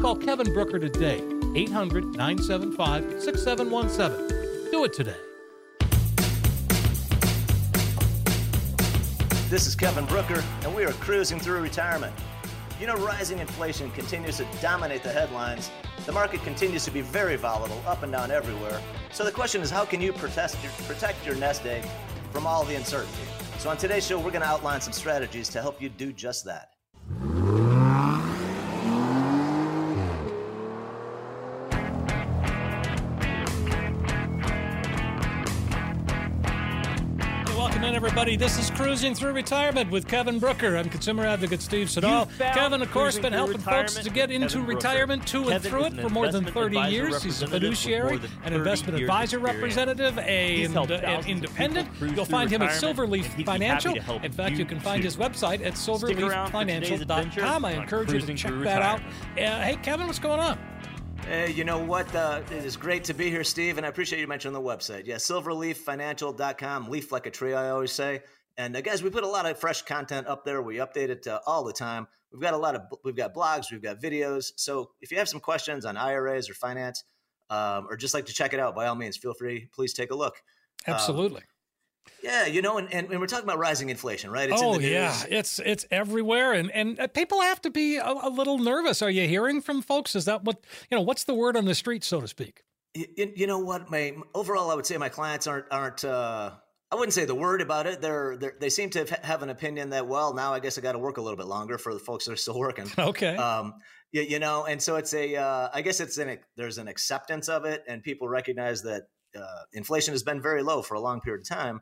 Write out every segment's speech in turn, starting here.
Call Kevin Brooker today, 800 975 6717. Do it today. This is Kevin Brooker, and we are cruising through retirement. You know, rising inflation continues to dominate the headlines. The market continues to be very volatile, up and down everywhere. So the question is, how can you protect your, protect your nest egg from all the uncertainty? So on today's show, we're going to outline some strategies to help you do just that. Everybody. This is Cruising Through Retirement with Kevin Brooker. I'm consumer advocate Steve Siddall. Kevin, of course, been helping folks to get into Kevin retirement to and through it for more than 30 years. He's a fiduciary, an investment advisor representative, a, an independent. You'll find him at Silverleaf Financial. In fact, you can find his website at silverleaffinancial.com. I encourage you to check that out. Uh, hey, Kevin, what's going on? Hey, you know what? Uh, it is great to be here, Steve, and I appreciate you mentioning the website. Yeah, silverleaffinancial.com, leaf like a tree, I always say. And uh, guys, we put a lot of fresh content up there. We update it uh, all the time. We've got a lot of, we've got blogs, we've got videos. So if you have some questions on IRAs or finance, um, or just like to check it out, by all means, feel free. Please take a look. Absolutely. Um, yeah, you know, and, and, we're talking about rising inflation, right? It's oh yeah, it's it's everywhere, and and uh, people have to be a, a, little nervous. Are you hearing from folks? Is that what you know? What's the word on the street, so to speak? You, you know what? My overall, I would say my clients aren't aren't. Uh, I wouldn't say the word about it. They're, they're they seem to have an opinion that well, now I guess I got to work a little bit longer for the folks that are still working. Okay. Um, you, you know, and so it's a. Uh, I guess it's an there's an acceptance of it, and people recognize that uh, inflation has been very low for a long period of time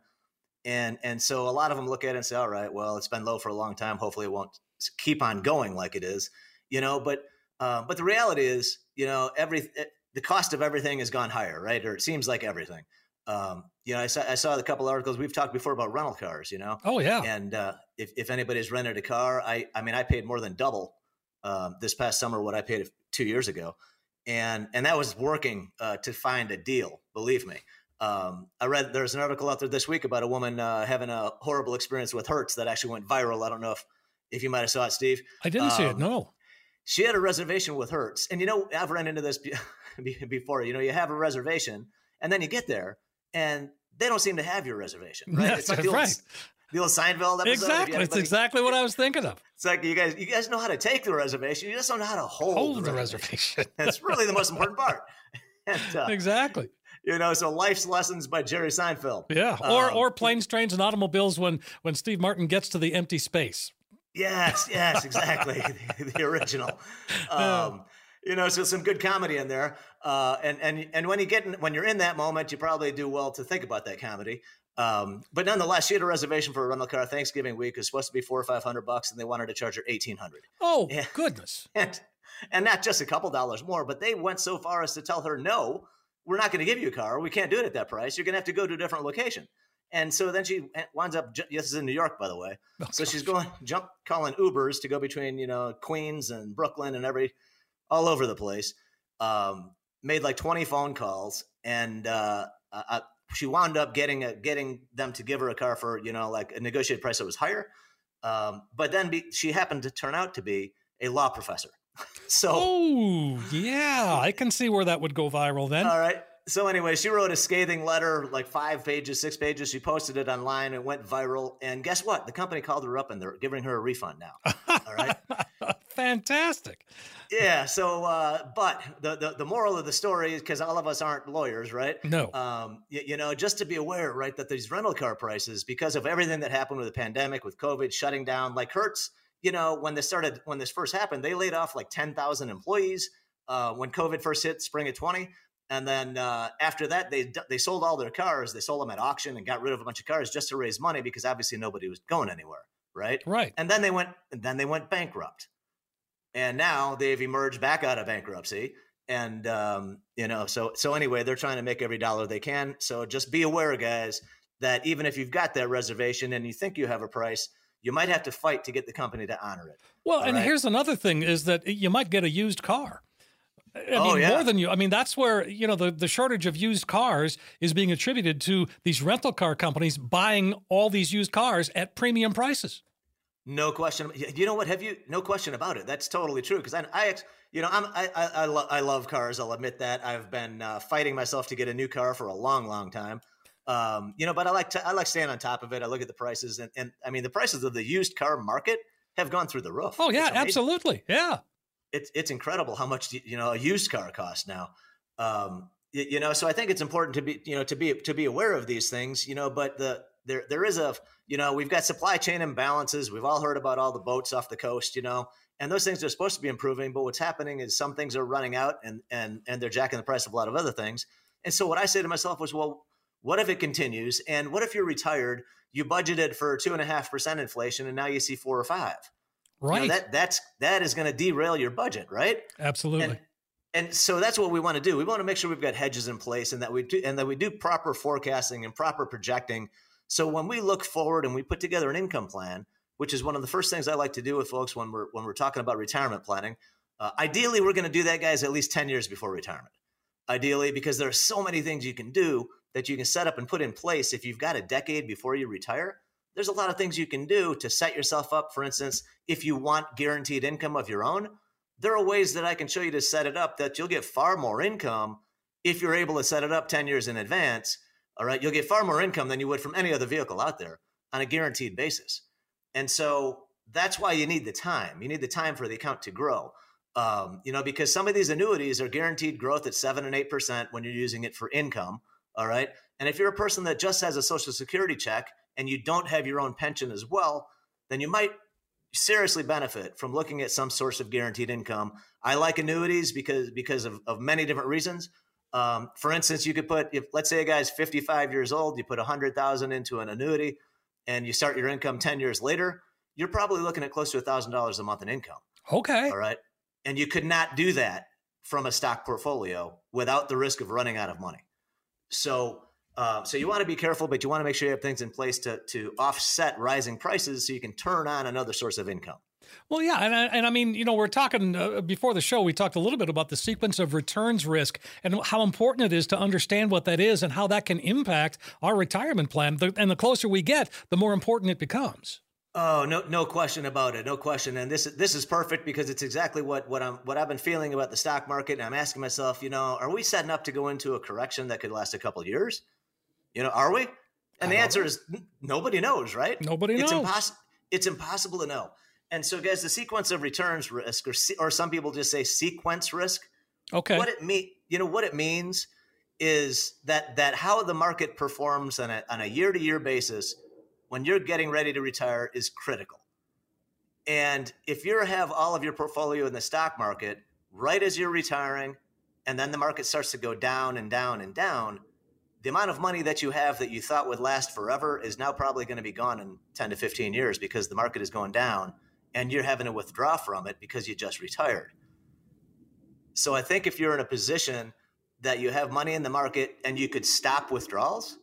and and so a lot of them look at it and say all right well it's been low for a long time. Hopefully it won't keep on going like it is you know but uh, but the reality is you know every eh, the cost of everything has gone higher right? Or it seems like everything. Um, you know I saw, I saw a couple articles we've talked before about rental cars you know? Oh yeah. And uh, if, if anybody's rented a car i i mean i paid more than double um, this past summer what i paid two years ago and and that was working uh, to find a deal believe me um, I read there's an article out there this week about a woman uh, having a horrible experience with Hertz that actually went viral. I don't know if if you might have saw it, Steve. I didn't um, see it. Um, no. She had a reservation with Hertz, and you know I've run into this before. You know, you have a reservation, and then you get there, and they don't seem to have your reservation. Right? Yes, it's like the old, right. The old Seinfeld episode. Exactly. It's exactly what I was thinking of. It's like you guys, you guys know how to take the reservation. You just don't know how to hold, hold the reservation. reservation. That's really the most important part. And, uh, exactly you know, so life's lessons by Jerry Seinfeld. Yeah, or um, or planes, trains, and automobiles when when Steve Martin gets to the empty space. Yes, yes, exactly, the, the, original. Um, you know, so some good comedy in there, uh, and and and when you get in, when you're in that moment, you probably do well to think about that comedy. Um, but nonetheless, she had a reservation for a rental car Thanksgiving week. It was supposed to be four or five hundred bucks, and they wanted to charge her eighteen hundred. Oh and, goodness! And and not just a couple dollars more, but they went so far as to tell her no we're not going to give you a car. We can't do it at that price. You're going to have to go to a different location. And so then she winds up. This is in New York, by the way. Oh, so gosh. she's going jump calling Ubers to go between you know Queens and Brooklyn and every all over the place. Um, made like 20 phone calls, and uh, I, she wound up getting a, getting them to give her a car for you know like a negotiated price that was higher. Um, but then be, she happened to turn out to be a law professor. so, oh yeah, I can see where that would go viral then. All right. So anyway, she wrote a scathing letter, like five pages, six pages. She posted it online. It went viral. And guess what? The company called her up and they're giving her a refund now. All right. Fantastic. Yeah. So, uh, but the, the, the moral of the story is because all of us aren't lawyers, right? No. Um, you, you, know, just to be aware, right, that these rental car prices, because of everything that happened with the pandemic, with COVID shutting down, like Hertz, you know, when this started, when this first happened, they laid off like 10,000 employees uh, when COVID first hit spring of 20. And then uh, after that, they they sold all their cars. They sold them at auction and got rid of a bunch of cars just to raise money because obviously nobody was going anywhere, right? Right. And then they went and then they went bankrupt, and now they've emerged back out of bankruptcy. And um, you know, so so anyway, they're trying to make every dollar they can. So just be aware, guys, that even if you've got that reservation and you think you have a price, you might have to fight to get the company to honor it. Well, and right? here's another thing: is that you might get a used car. I oh, mean, yeah. more than you. I mean, that's where you know the, the shortage of used cars is being attributed to these rental car companies buying all these used cars at premium prices. No question. You know what? Have you? No question about it. That's totally true. Because I, I, you know, I'm, I, I, I, lo- I love cars. I'll admit that. I've been uh, fighting myself to get a new car for a long, long time. Um, you know, but I like to, I like staying on top of it. I look at the prices, and, and I mean, the prices of the used car market have gone through the roof. Oh yeah, absolutely. Yeah it's it's incredible how much you know a used car costs now. Um, you, you, know, so I think it's important to be you know to be to be aware of these things. You know, but the there there is a you know we've got supply chain imbalances. We've all heard about all the boats off the coast. You know, and those things are supposed to be improving. But what's happening is some things are running out, and and and they're jacking the price of a lot of other things. And so what I say to myself was, well, what if it continues? And what if you're retired? You budgeted for two and a half percent inflation, and now you see four or five. Right. You know, that that's that is going to derail your budget, right? Absolutely. And, and so that's what we want to do. We want to make sure we've got hedges in place and that we do and that we do proper forecasting and proper projecting. So when we look forward and we put together an income plan, which is one of the first things I like to do with folks when we're when we're talking about retirement planning. Uh, ideally, we're going to do that, guys, at least ten years before retirement. Ideally, because there are so many things you can do that you can set up and put in place if you've got a decade before you retire there's a lot of things you can do to set yourself up. For instance, if you want guaranteed income of your own, there are ways that I can show you to set it up that you'll get far more income if you're able to set it up 10 years in advance. All right, you'll get far more income than you would from any other vehicle out there on a guaranteed basis. And so that's why you need the time. You need the time for the account to grow. Um, you know, because some of these annuities are guaranteed growth at seven and eight percent when you're using it for income. All right. And if you're a person that just has a social security check and you don't have your own pension as well, then you might seriously benefit from looking at some source of guaranteed income. I like annuities because because of, of many different reasons. Um, for instance, you could put if let's say a guy's 55 years old, you put 100,000 into an annuity and you start your income 10 years later, you're probably looking at close to $1,000 a month in income. Okay. All right. And you could not do that from a stock portfolio without the risk of running out of money. So uh, so you want to be careful, but you want to make sure you have things in place to to offset rising prices, so you can turn on another source of income. Well, yeah, and I, and I mean, you know, we're talking uh, before the show. We talked a little bit about the sequence of returns risk and how important it is to understand what that is and how that can impact our retirement plan. And the closer we get, the more important it becomes. Oh no, no question about it, no question. And this this is perfect because it's exactly what what I'm what I've been feeling about the stock market. And I'm asking myself, you know, are we setting up to go into a correction that could last a couple years? You know, are we? And the answer is nobody knows, right? Nobody knows. It's impossible. It's impossible to know. And so, guys, the sequence of returns risk, or or some people just say sequence risk. Okay. What it mean? You know what it means is that that how the market performs on a on a year to year basis when you're getting ready to retire is critical. And if you have all of your portfolio in the stock market right as you're retiring, and then the market starts to go down and down and down, the amount of money that you have that you thought would last forever is now probably going to be gone in 10 to 15 years because the market is going down and you're having to withdraw from it because you just retired. So I think if you're in a position that you have money in the market and you could stop withdrawals,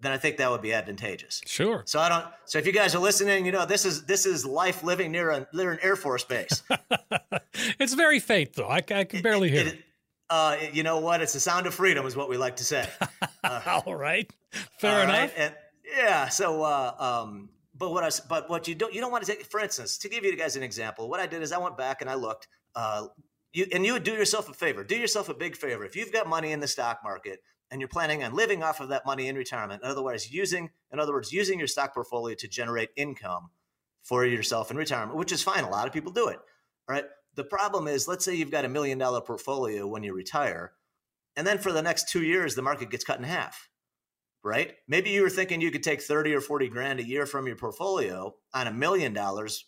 then I think that would be advantageous. Sure. So I don't. So if you guys are listening, you know this is this is life living near a near an Air Force base. it's very faint, though. I, I can barely it, hear it. it uh, you know what? It's the sound of freedom, is what we like to say. Uh, all right, fair enough. Right? And, yeah. So, uh, um, but what I but what you don't you don't want to take, for instance, to give you guys an example, what I did is I went back and I looked. Uh, you and you would do yourself a favor. Do yourself a big favor. If you've got money in the stock market and you're planning on living off of that money in retirement, in other words, using in other words, using your stock portfolio to generate income for yourself in retirement, which is fine. A lot of people do it. All right. The problem is, let's say you've got a million dollar portfolio when you retire, and then for the next two years, the market gets cut in half, right? Maybe you were thinking you could take 30 or 40 grand a year from your portfolio on a million dollars.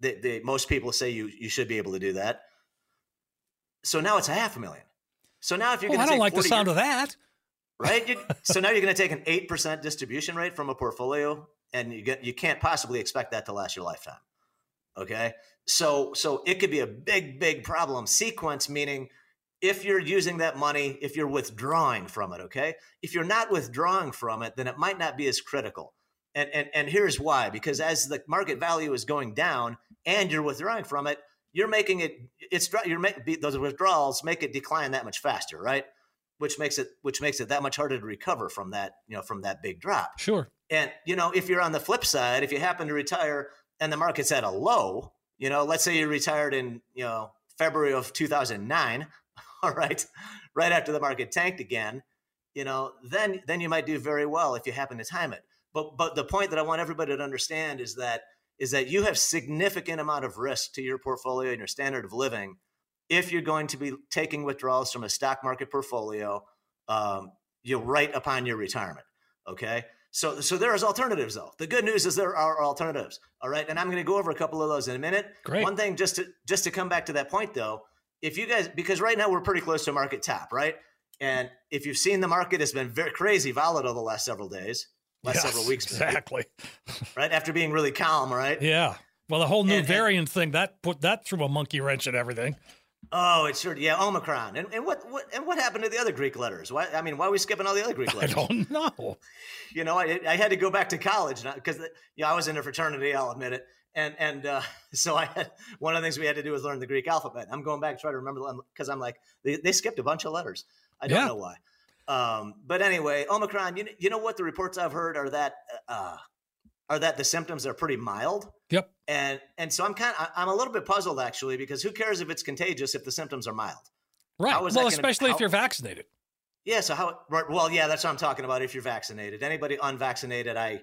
The, most people say you, you should be able to do that. So now it's a half a million. So now if you're oh, well, going to, I don't like the sound years, of that, right? You, so now you're going to take an eight percent distribution rate from a portfolio, and you get you can't possibly expect that to last your lifetime. Okay, so so it could be a big big problem. Sequence meaning if you're using that money, if you're withdrawing from it. Okay, if you're not withdrawing from it, then it might not be as critical. And and and here's why: because as the market value is going down and you're withdrawing from it, you're making it it's you're making those withdrawals make it decline that much faster, right? Which makes it which makes it that much harder to recover from that you know from that big drop. Sure. And you know if you're on the flip side, if you happen to retire and the market's at a low, you know, let's say you retired in you know February of 2009, all right, right after the market tanked again, you know, then then you might do very well if you happen to time it. But but the point that I want everybody to understand is that is that you have significant amount of risk to your portfolio and your standard of living if you're going to be taking withdrawals from a stock market portfolio um, you right upon your retirement okay? So so there is alternatives though. The good news is there are alternatives all right? And i'm going to go over a couple of those in a minute. Great. one thing just to just to come back to that point though if you guys because right now we're pretty close to market top right and if you've seen the market has been very crazy volatile the last several days last yes, several weeks. Exactly. right after being really calm, right? Yeah. Well, the whole new and, variant and, thing that put that threw a monkey wrench in everything. Oh, it sure. Yeah, Omicron. And, and what, what and what happened to the other Greek letters? Why? I mean, why are we skipping all the other Greek letters? I don't know. You know, I, I had to go back to college because yeah, I was in a fraternity. I'll admit it. And and uh, so I had one of the things we had to do was learn the Greek alphabet. I'm going back to try to remember because I'm like they, they skipped a bunch of letters. I don't yeah. know why. Um, but anyway, Omicron. You, you know what the reports I've heard are that uh, are that the symptoms are pretty mild. Yep. And and so I'm kind of I'm a little bit puzzled actually because who cares if it's contagious if the symptoms are mild? Right. Well, especially how, if you're vaccinated. Yeah. So how? Well, yeah, that's what I'm talking about. If you're vaccinated, anybody unvaccinated, I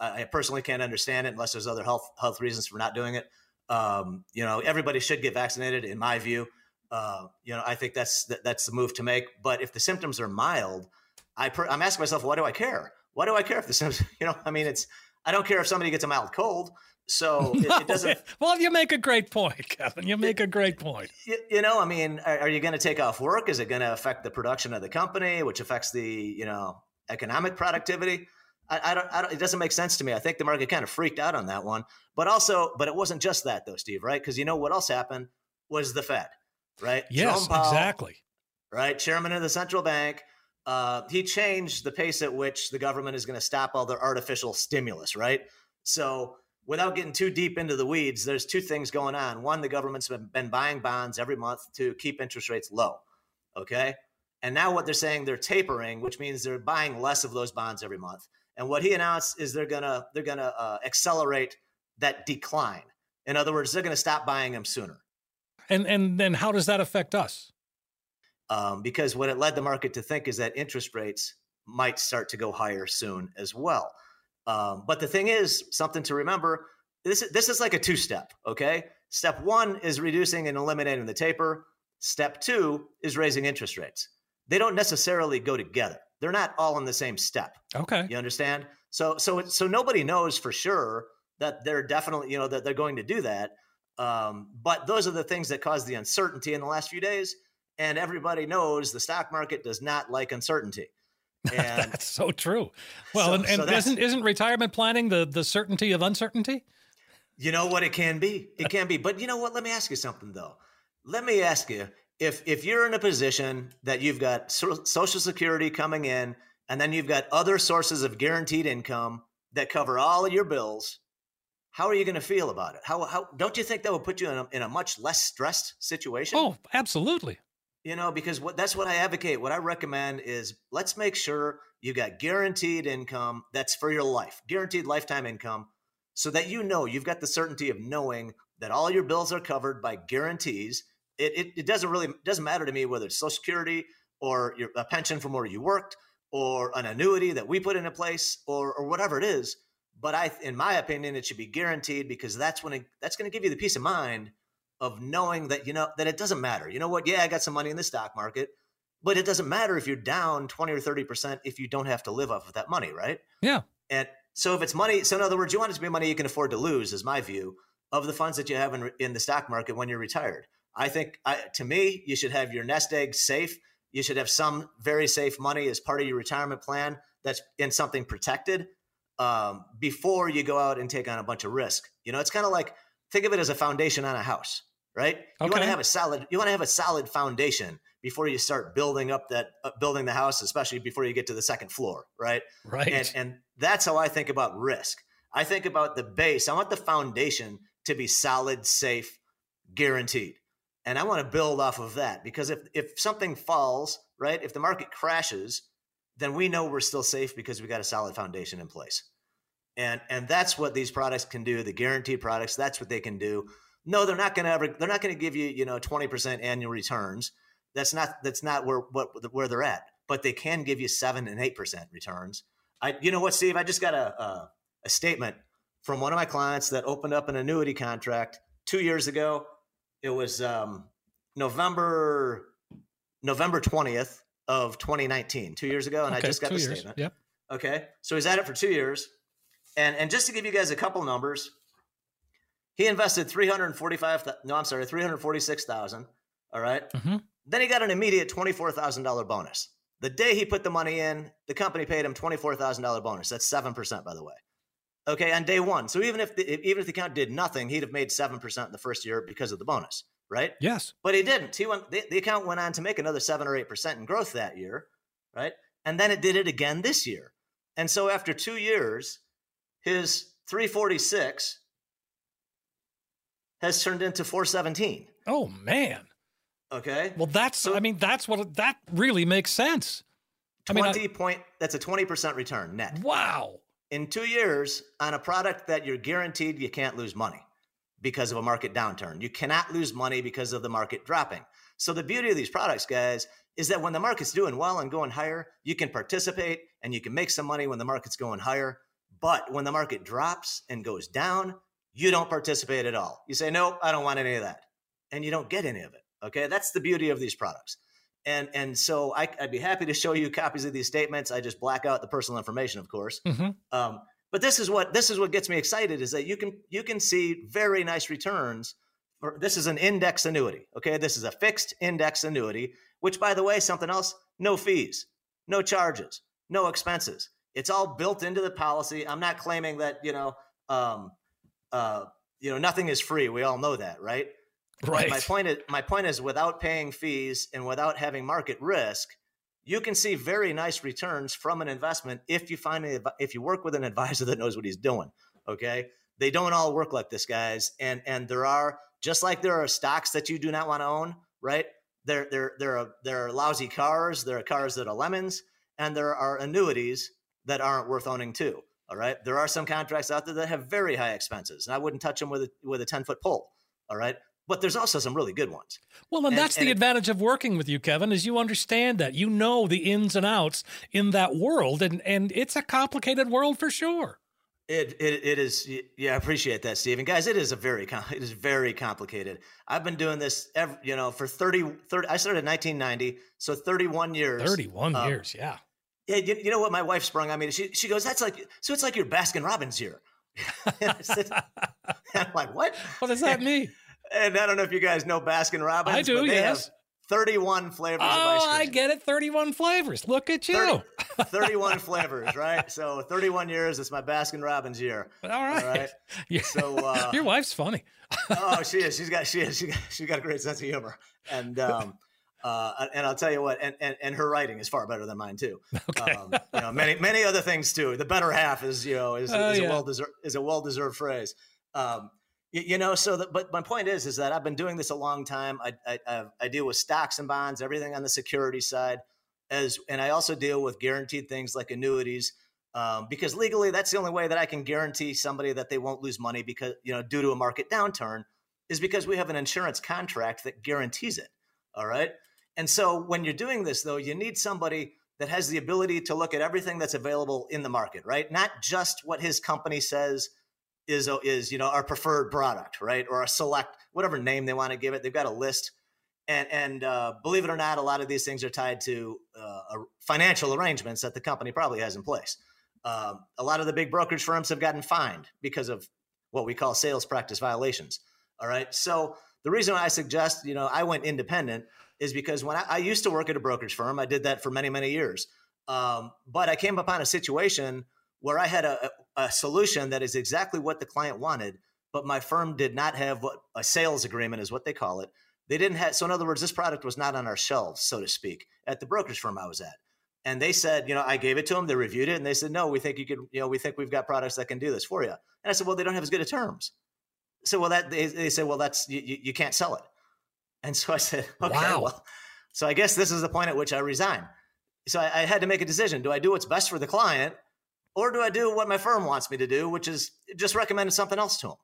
I personally can't understand it unless there's other health health reasons for not doing it. Um, you know, everybody should get vaccinated, in my view. Uh, you know, I think that's that, that's the move to make. But if the symptoms are mild, I per, I'm asking myself, why do I care? Why do I care if the symptoms? You know, I mean, it's I don't care if somebody gets a mild cold. So it, no. it doesn't. Well, you make a great point, Kevin. You make a great point. You, you know, I mean, are, are you going to take off work? Is it going to affect the production of the company, which affects the you know economic productivity? I, I, don't, I don't. It doesn't make sense to me. I think the market kind of freaked out on that one. But also, but it wasn't just that though, Steve. Right? Because you know what else happened was the Fed right? Yes, Powell, exactly. Right, chairman of the central bank. Uh, he changed the pace at which the government is going to stop all their artificial stimulus. Right. So, without getting too deep into the weeds, there's two things going on. One, the government's been, been buying bonds every month to keep interest rates low. Okay. And now what they're saying they're tapering, which means they're buying less of those bonds every month. And what he announced is they're gonna they're gonna uh, accelerate that decline. In other words, they're gonna stop buying them sooner. And and then how does that affect us? Um, because what it led the market to think is that interest rates might start to go higher soon as well. Um, but the thing is, something to remember: this this is like a two step. Okay, step one is reducing and eliminating the taper. Step two is raising interest rates. They don't necessarily go together. They're not all in the same step. Okay, you understand? So so so nobody knows for sure that they're definitely you know that they're going to do that. Um, but those are the things that caused the uncertainty in the last few days. And everybody knows the stock market does not like uncertainty. And that's so true. Well, so, and, and so isn't isn't retirement planning the the certainty of uncertainty? You know what it can be. It can be. But you know what? Let me ask you something though. Let me ask you if if you're in a position that you've got Social Security coming in, and then you've got other sources of guaranteed income that cover all of your bills, how are you going to feel about it? How, how don't you think that would put you in a, in a much less stressed situation? Oh, absolutely. You know, because what that's what I advocate. What I recommend is let's make sure you got guaranteed income that's for your life, guaranteed lifetime income, so that you know you've got the certainty of knowing that all your bills are covered by guarantees. It, it, it doesn't really doesn't matter to me whether it's Social Security or your, a pension from where you worked or an annuity that we put into place or, or whatever it is but I, in my opinion, it should be guaranteed because that's when it, that's going to give you the peace of mind of knowing that you know that it doesn't matter. You know what? Yeah, I got some money in the stock market, but it doesn't matter if you're down 20 or 30% if you don't have to live off of that money, right? Yeah. And so if it's money, so in other words, you want it to be money you can afford to lose, is my view of the funds that you have in, in the stock market when you're retired. I think, I, to me, you should have your nest egg safe. You should have some very safe money as part of your retirement plan that's in something protected um, before you go out and take on a bunch of risk. You know, it's kind of like think of it as a foundation on a house, right? You want to have a solid, you want to have a solid foundation before you start building up that uh, building the house, especially before you get to the second floor, right? Right. And, and that's how I think about risk. I think about the base. I want the foundation to be solid, safe, guaranteed. And I want to build off of that because if if something falls, right, if the market crashes, then we know we're still safe because we got a solid foundation in place. And and that's what these products can do, the guaranteed products, that's what they can do. No, they're not going to ever they're not going to give you, you know, 20% annual returns. That's not that's not where what where they're at, but they can give you 7 and 8% returns. I you know what, Steve, I just got a a, a statement from one of my clients that opened up an annuity contract 2 years ago it was um, November November 20th of 2019, two years ago, and okay, I just got the years. statement. Yep. Okay, so he's at it for two years, and and just to give you guys a couple numbers, he invested 345. No, I'm sorry, 346,000. All right? mm-hmm. Then he got an immediate $24,000 bonus. The day he put the money in, the company paid him $24,000 bonus. That's seven percent, by the way. Okay, on day one. So even if the, even if the account did nothing, he'd have made seven percent in the first year because of the bonus, right? Yes. But he didn't. He went. The, the account went on to make another seven or eight percent in growth that year, right? And then it did it again this year. And so after two years, his 346 has turned into 417. Oh man. Okay. Well, that's. So, I mean, that's what that really makes sense. 20 I mean, I, point. That's a 20 percent return net. Wow in two years on a product that you're guaranteed you can't lose money because of a market downturn. You cannot lose money because of the market dropping. So the beauty of these products, guys, is that when the market's doing well and going higher, you can participate and you can make some money when the market's going higher. But when the market drops and goes down, you don't participate at all. You say, nope, I don't want any of that. And you don't get any of it. Okay. That's the beauty of these products. And and so I, would be happy to show you copies of these statements. I just black out the personal information, of course. Mm-hmm. Um, but this is what this is what gets me excited is that you can you can see very nice returns. For, this is an index annuity. Okay, this is a fixed index annuity. Which, by the way, something else: no fees, no charges, no expenses. It's all built into the policy. I'm not claiming that you know um, uh, you know nothing is free. We all know that, right? Right. My point is, my point is, without paying fees and without having market risk, you can see very nice returns from an investment if you find a, if you work with an advisor that knows what he's doing. Okay, they don't all work like this, guys, and and there are just like there are stocks that you do not want to own, right? There there there are there are lousy cars, there are cars that are lemons, and there are annuities that aren't worth owning too. All right, there are some contracts out there that have very high expenses, and I wouldn't touch them with a, with a ten foot pole. All right, but there's also some really good ones. Well, and, and that's and the it, advantage of working with you, Kevin, is you understand that you know the ins and outs in that world, and and it's a complicated world for sure. It, it it is yeah I appreciate that Stephen guys it is a very it is very complicated I've been doing this every, you know for 30, 30 I started in 1990 so 31 years 31 um, years yeah yeah you, you, know what my wife sprung on me she she goes that's like so it's like your Baskin Robbins here I'm like what what does that mean and I don't know if you guys know Baskin Robbins. I do. yes. 31 flavors oh, I get it. 31 flavors. Look at you. 30, 31 flavors, right? So 31 years. It's my Baskin Robbins year. All right. All right? Yeah. So uh, your wife's funny. oh, she is. She's got she is. She got, she got a great sense of humor. And um, uh, and I'll tell you what, and, and, and her writing is far better than mine too. Okay. Um, you know, many many other things too. The better half is you know is, uh, is yeah. a well deserved is a well deserved phrase. Um, you, know so that, but my point is is that i've been doing this a long time I, I i deal with stocks and bonds everything on the security side as and i also deal with guaranteed things like annuities um, because legally that's the only way that i can guarantee somebody that they won't lose money because you know due to a market downturn is because we have an insurance contract that guarantees it all right and so when you're doing this though you need somebody that has the ability to look at everything that's available in the market right not just what his company says is is you know our preferred product, right? Or a select whatever name they want to give it. They've got a list, and and uh, believe it or not, a lot of these things are tied to uh, financial arrangements that the company probably has in place. Um, a lot of the big brokerage firms have gotten fined because of what we call sales practice violations. All right, so the reason I suggest you know I went independent is because when I, I used to work at a brokerage firm, I did that for many many years. Um, but I came upon a situation where I had a, a solution that is exactly what the client wanted, but my firm did not have what a sales agreement is what they call it. They didn't have so in other words, this product was not on our shelves, so to speak, at the brokerage firm I was at. And they said, you know, I gave it to them, they reviewed it, and they said, no, we think you could, you know, we think we've got products that can do this for you. And I said, well, they don't have as good of terms. So, well, that they, they said, well, that's you, you can't sell it. And so I said, okay, wow. well, so I guess this is the point at which I resign. So I, I had to make a decision: do I do what's best for the client, or do I do what my firm wants me to do, which is just recommend something else to them?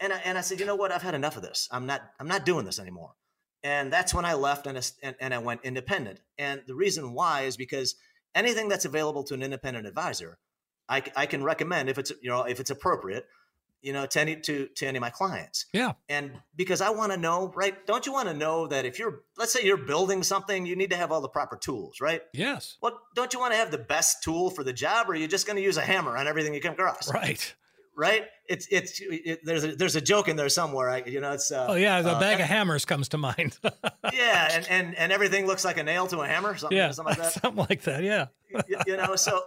And I, and I said, you know what? I've had enough of this. I'm not I'm not doing this anymore. And that's when I left and, and, and I went independent. And the reason why is because anything that's available to an independent advisor, I, I can recommend if it's you know if it's appropriate you know, to any to to any of my clients. Yeah. And because I want to know, right? Don't you want to know that if you're let's say you're building something, you need to have all the proper tools, right? Yes. Well, don't you want to have the best tool for the job or are you just going to use a hammer on everything you come across? Right. Right? It's it's it, there's a, there's a joke in there somewhere. I, you know, it's uh, Oh yeah, the uh, bag of hammers comes to mind. yeah, and, and and everything looks like a nail to a hammer, something, yeah, something like that. Something like that, yeah. you, you know, so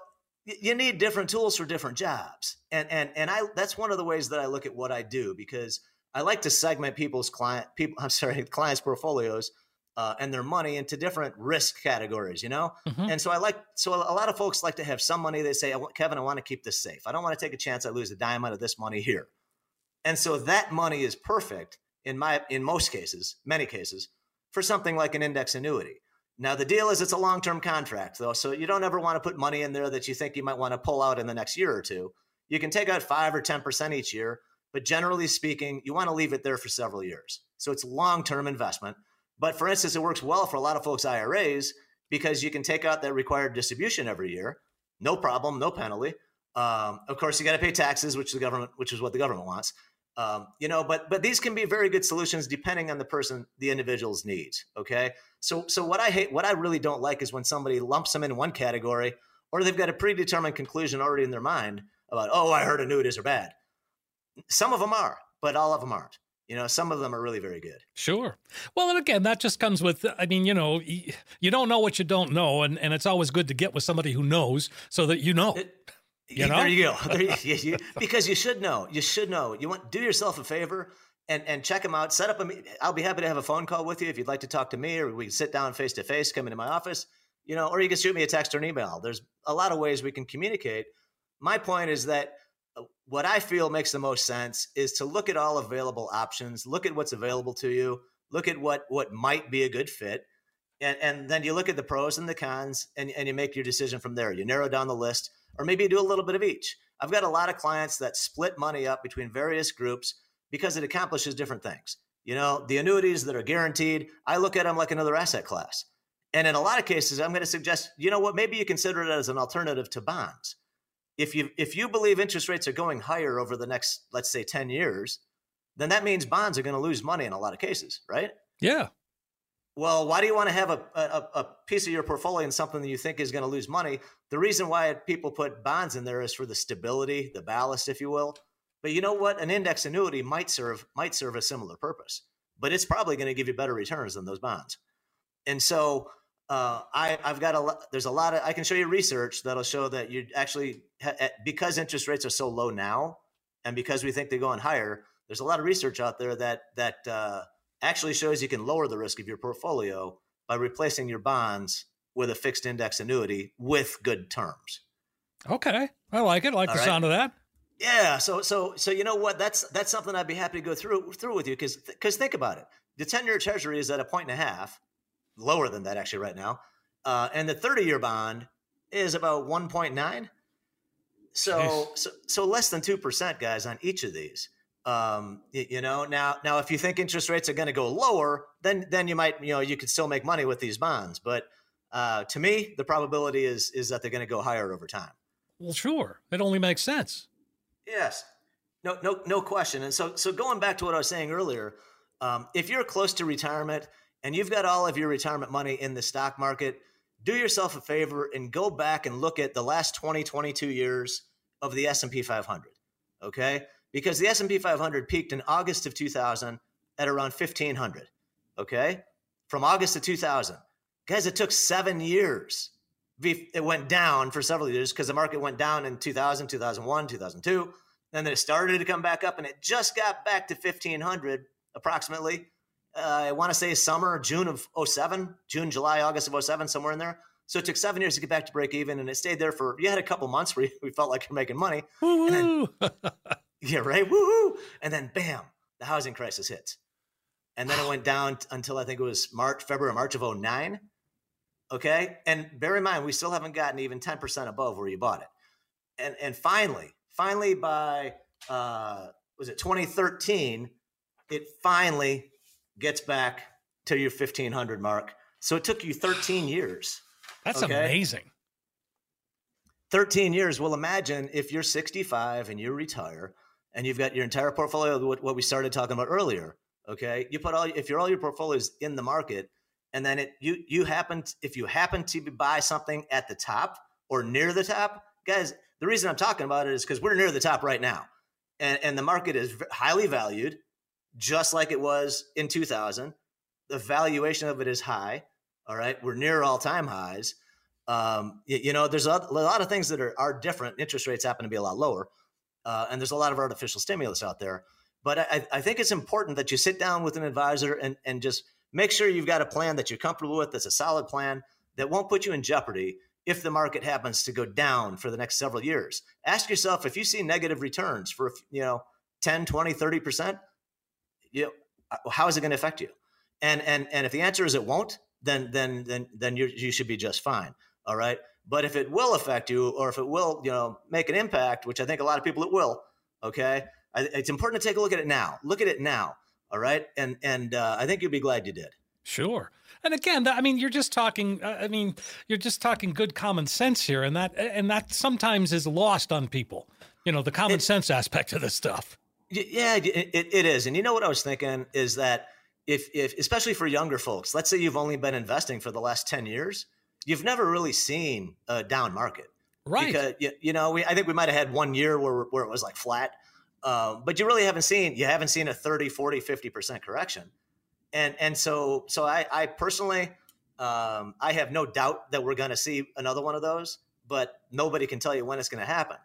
you need different tools for different jobs. And and and i that's one of the ways that i look at what i do because i like to segment people's client people i'm sorry clients portfolios uh, and their money into different risk categories you know? Mm-hmm. and so i like so a lot of folks like to have some money they say kevin i want to keep this safe. I don't want to take a chance i lose a dime out of this money here. And so that money is perfect in my in most cases many cases for something like an index annuity now the deal is it's a long-term contract though, so you don't ever want to put money in there that you think you might want to pull out in the next year or two. You can take out 5 or 10% each year, but generally speaking, you want to leave it there for several years. So it's long-term investment. But for instance, it works well for a lot of folks IRAs because you can take out that required distribution every year, no problem, no penalty. Um, of course, you got to pay taxes, which the government, which is what the government wants. Um, you know, but but these can be very good solutions depending on the person, the individual's needs. Okay, so so what I hate, what I really don't like is when somebody lumps them in one category, or they've got a predetermined conclusion already in their mind about, oh, I heard a annuities are bad. Some of them are, but all of them aren't. You know, some of them are really very good. Sure. Well, and again, that just comes with, I mean, you know, you don't know what you don't know. And, and it's always good to get with somebody who knows so that you know. It, you know? There you go. There you, you, because you should know. You should know. You want do yourself a favor and and check them out. Set up a. I'll be happy to have a phone call with you if you'd like to talk to me, or we can sit down face to face, come into my office. You know, or you can shoot me a text or an email. There's a lot of ways we can communicate. My point is that uh, what I feel makes the most sense is to look at all available options, look at what's available to you, look at what what might be a good fit, and and then you look at the pros and the cons, and and you make your decision from there. You narrow down the list or maybe do a little bit of each. I've got a lot of clients that split money up between various groups because it accomplishes different things. You know, the annuities that are guaranteed, I look at them like another asset class. And in a lot of cases, I'm going to suggest, you know what, maybe you consider it as an alternative to bonds. If you if you believe interest rates are going higher over the next, let's say, 10 years, then that means bonds are going to lose money in a lot of cases, right? Yeah well, why do you want to have a, a, a, piece of your portfolio in something that you think is going to lose money? The reason why people put bonds in there is for the stability, the ballast, if you will. But you know what? An index annuity might serve might serve a similar purpose, but it's probably going to give you better returns than those bonds. And so uh, I, have got a there's a lot of I can show you research that'll show that you actually because interest rates are so low now, and because we think they're going higher, there's a lot of research out there that that uh, actually shows you can lower the risk of your portfolio by replacing your bonds with a fixed index annuity with good terms. Okay, I like it. I like All the right? sound of that. Yeah. So so so you know what? That's that's something I'd be happy to go through through with you because because think about it. The ten year Treasury is at a point and a half, lower than that actually right now, uh, and the thirty year bond is about one point nine. So, so so less than two percent, guys, on each of these. Um, you know, now now if you think interest rates are going to go lower, then then you might you know you could still make money with these bonds. But uh, to me, the probability is is that they're going to go higher over time. Well, sure, it only makes sense. Yes. No, no, no question. And so, so going back to what I was saying earlier, um, if you're close to retirement and you've got all of your retirement money in the stock market, do yourself a favor and go back and look at the last 20, 22 years of the S&P 500. Okay, because the S&P 500 peaked in August of 2000 at around 1500. Okay, from August of 2000, guys, it took seven years. It went down for several years because the market went down in 2000, 2001, 2002 and then it started to come back up, and it just got back to 1500 approximately. Uh, I want to say summer, June of 07, June, July, August of 07, somewhere in there. So it took seven years to get back to break even, and it stayed there for. You had a couple months where we felt like you're making money. Then, yeah, right. Woohoo! And then, bam, the housing crisis hits, and then it went down until I think it was March, February, March of 09. Okay, and bear in mind, we still haven't gotten even 10% above where you bought it, and and finally, finally by uh, was it 2013 it finally gets back to your 1500 mark so it took you 13 years that's okay? amazing 13 years well imagine if you're 65 and you retire and you've got your entire portfolio what, what we started talking about earlier okay you put all if you're all your portfolios in the market and then it you you happen to, if you happen to buy something at the top or near the top guys the reason I'm talking about it is because we're near the top right now, and, and the market is highly valued, just like it was in 2000. The valuation of it is high. All right, we're near all time highs. Um, you, you, know, there's a, a, lot of things that are, are different. Interest rates happen to be a lot lower, uh, and there's a lot of artificial stimulus out there. But I, I think it's important that you sit down with an advisor and, and just make sure you've got a plan that you're comfortable with. That's a solid plan that won't put you in jeopardy if the market happens to go down for the next several years. Ask yourself if you see negative returns for, you know, 10, 20, 30%, you know, uh, how is it going to affect you? And, and, and if the answer is it won't, then, then, then, then you you should be just fine. All right. But if it will affect you or if it will, you know, make an impact, which I think a lot of people it will, okay, it's important to take a look at it now. Look at it now. All right. And, and uh, I think you'll be glad you did. Sure. And again, I mean, you're just talking. Uh, I mean, you're just talking good common sense here, and that and that sometimes is lost on people. You know, the common it, sense aspect of this stuff. Yeah, it, it is. And you know what I was thinking is that if if especially for younger folks, let's say you've only been investing for the last ten years, you've never really seen a down market, right? Because you, you know, we I think we might have had one year where where it was like flat. Uh, but you really haven't seen you haven't seen a 30 40 50% correction and and so so I, I personally um, I have no doubt that we're going to see another one of those, but nobody can tell you when it's going to happen,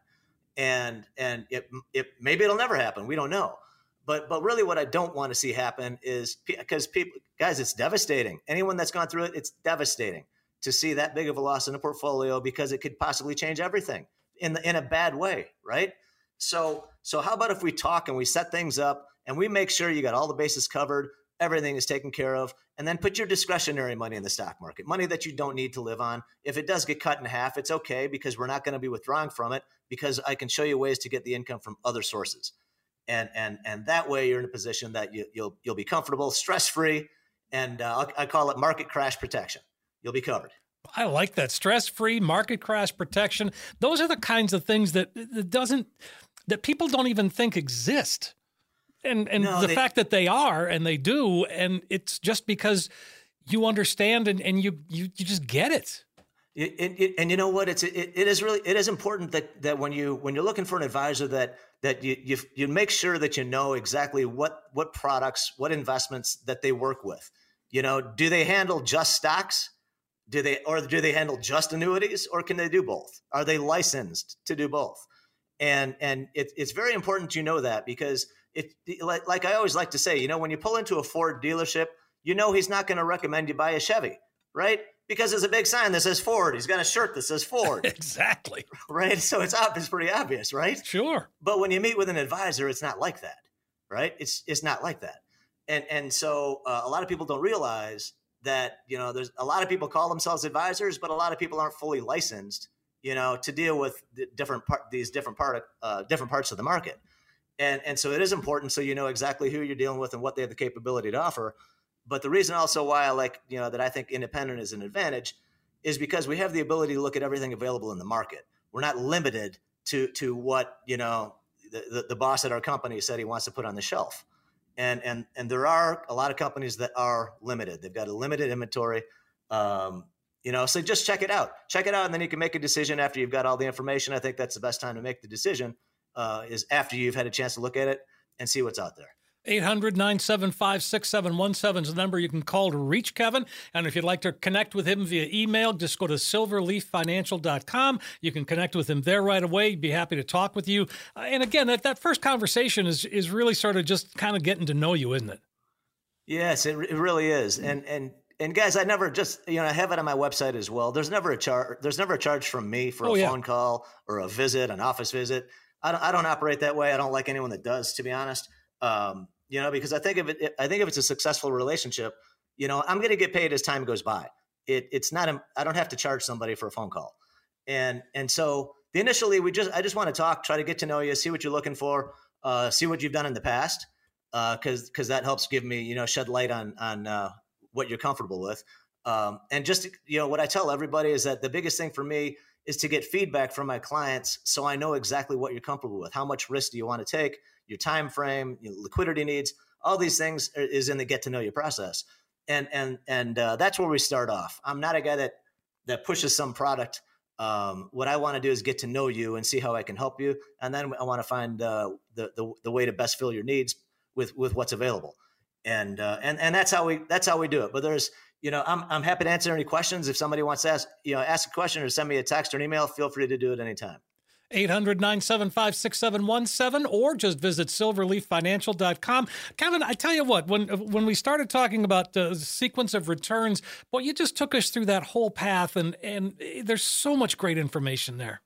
and and it, it maybe it'll never happen. We don't know, but but really what I don't want to see happen is because people guys, it's devastating. Anyone that's gone through it, it's devastating to see that big of a loss in a portfolio because it could possibly change everything in the, in a bad way, right? So so how about if we talk and we set things up and we make sure you got all the bases covered everything is taken care of. And then put your discretionary money in the stock market, money that you don't need to live on. If it does get cut in half, it's okay because we're not going to be withdrawing from it because I can show you ways to get the income from other sources. And and and that way you're in a position that you, will you'll, you'll be comfortable, stress free, and uh, I call it market crash protection. You'll be covered. I like that stress free market crash protection. Those are the kinds of things that, that doesn't that people don't even think exist and and no, the they, fact that they are and they do and it's just because you understand and, and you, you you just get it. It, it, and you know what it's it, it is really it is important that that when you when you're looking for an advisor that that you, you you make sure that you know exactly what what products what investments that they work with you know do they handle just stocks do they or do they handle just annuities or can they do both are they licensed to do both and and it, it's very important you know that because it like, like I always like to say, you know, when you pull into a Ford dealership, you know he's not going to recommend you buy a Chevy, right? Because there's a big sign that says Ford. He's got a shirt that says Ford. exactly. Right. So it's up. It's pretty obvious, right? Sure. But when you meet with an advisor, it's not like that, right? It's it's not like that. And and so uh, a lot of people don't realize that you know there's a lot of people call themselves advisors, but a lot of people aren't fully licensed, you know, to deal with the different part these different part uh, different parts of the market. And and so it is important so you know exactly who you're dealing with and what they have the capability to offer. But the reason also why i like you know that i think independent is an advantage is because we have the ability to look at everything available in the market. We're not limited to to what you know the, the boss at our company said he wants to put on the shelf. And, and, and there are a lot of companies that are limited. They've got a limited inventory. Um, you know, so just check it out. Check it out, and then you can make a decision after you've got all the information. I think that's the best time to make the decision uh, is after you've had a chance to look at it and see what's out there. 800 975 6717 is the number you can call to reach Kevin. And if you'd like to connect with him via email, just go to silverleaffinancial.com. You can connect with him there right away. He'd be happy to talk with you. Uh, and again, that, that first conversation is, is really sort of just kind of getting to know you, isn't it? Yes, it, it really is. And, and, and guys, I never just you know I have it on my website as well. There's never a charge. There's never a charge from me for oh, a yeah. phone call or a visit, an office visit. I don't, I don't operate that way. I don't like anyone that does, to be honest. Um, you know, because I think if it, I think if it's a successful relationship, you know, I'm going to get paid as time goes by. It, it's not, a, I don't have to charge somebody for a phone call. And, and so the initially we just, I just want to talk, try to get to know you, see what you're looking for, uh, see what you've done in the past. Uh, cause, cause that helps give me, you know, shed light on, on, uh, what you're comfortable with. Um, and just, you know, what I tell everybody is that the biggest thing for me is to get feedback from my clients so I know exactly what you're comfortable with. How much risk do you want to take? Your time frame, your liquidity needs, all these things is in the get to know you process. And and and uh, that's where we start off. I'm not a guy that that pushes some product. Um, what I want to do is get to know you and see how I can help you, and then I want to find uh, the, the the way to best fill your needs with with what's available. And uh, and and that's how we that's how we do it. But there's you know, I'm, I'm happy to answer any questions. If somebody wants to ask, you know, ask a question or send me a text or an email, feel free to do it anytime. 800 975 6717 or just visit silverleaffinancial.com. Kevin, I tell you what, when when we started talking about the sequence of returns, boy, you just took us through that whole path, and, and there's so much great information there.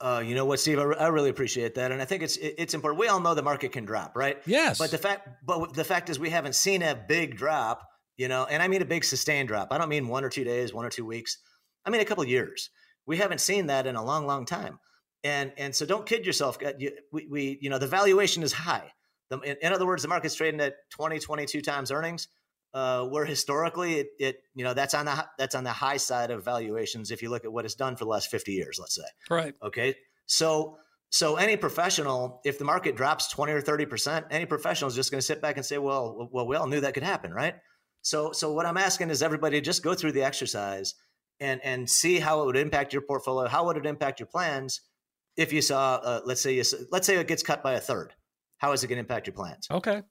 Uh, you know what, Steve? I, I, really appreciate that, and I think it's it's important. We all know the market can drop, right? Yes. But the fact, but the fact is, we haven't seen a big drop you know, and I mean a big sustained drop. I don't mean one or two days, one or two weeks. I mean a couple years. We haven't seen that in a long, long time. And and so don't kid yourself. We, we you know the valuation is high. The, in, in, other words, the market's trading at 20, 22 times earnings. Uh, where historically it, it, you know that's on the that's on the high side of valuations if you look at what it's done for the last 50 years let's say right okay so so any professional if the market drops 20 or 30 percent any professional is just going to sit back and say well well we all knew that could happen right so, so what I'm asking is everybody just go through the exercise and and see how it would impact your portfolio. How would it impact your plans if you saw, uh, let's say, you, let's say it gets cut by a third. How is it going to impact your plans? Okay.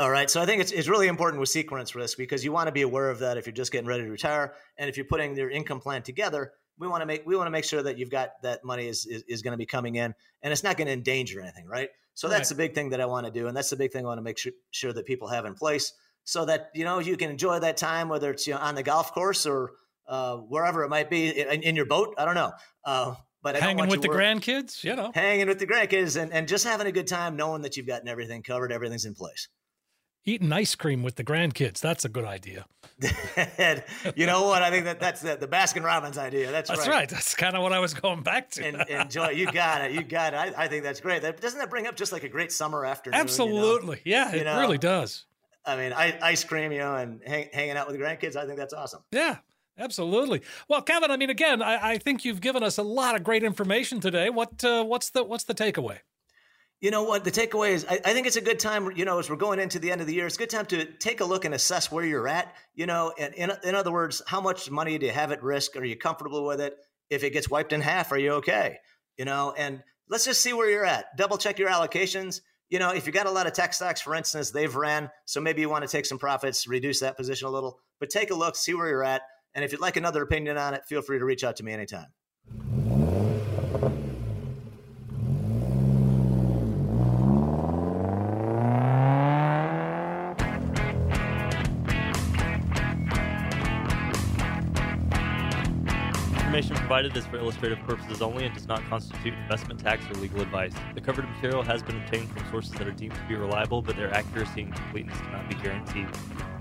All right. So I think it's, it's really important with sequence risk because you want to be aware of that if you're just getting ready to retire. And if you're putting your income plan together, we want to make we want to make sure that you've got that money is is, is going to be coming in and it's not going to endanger anything, right? So that's right. the big thing that I want to do, and that's the big thing I want to make sure, sure that people have in place so that you know you can enjoy that time, whether it's you know, on the golf course or uh, wherever it might be in, in, your boat. I don't know. Uh, but hanging with the grandkids, you know, hanging with the grandkids and, and just having a good time, knowing that you've gotten everything covered, everything's in place. Eating ice cream with the grandkids. That's a good idea. you know what? I think that that's the, the Baskin Robbins idea. That's, that's right. right. That's kind of what I was going back to. and, enjoy. You got it. You got it. I, I, think that's great. That, doesn't that bring up just like a great summer afternoon? Absolutely. You know? Yeah, it you know? really does. I mean, ice cream, you know, and hang, hanging out with the grandkids. I think that's awesome. Yeah, absolutely. Well, Kevin, I mean, again, I, I think you've given us a lot of great information today. What uh, what's the what's the takeaway? You know what? The takeaway is I, I, think it's a good time, you know, as we're going into the end of the year, it's a good time to take a look and assess where you're at. You know, and in, in other words, how much money do you have at risk? Are you comfortable with it? If it gets wiped in half, are you okay? You know, and let's just see where you're at. Double check your allocations you know, if you got a lot of tech stocks, for instance, they've ran, so maybe you want to take some profits, reduce that position a little, but take a look, see where you're at. And if you'd like another opinion on it, feel free to reach out to me anytime. information provided is for illustrative purposes only and does not constitute investment tax or legal advice. The covered material has been obtained from sources that are deemed to be reliable, but their accuracy and completeness cannot be guaranteed.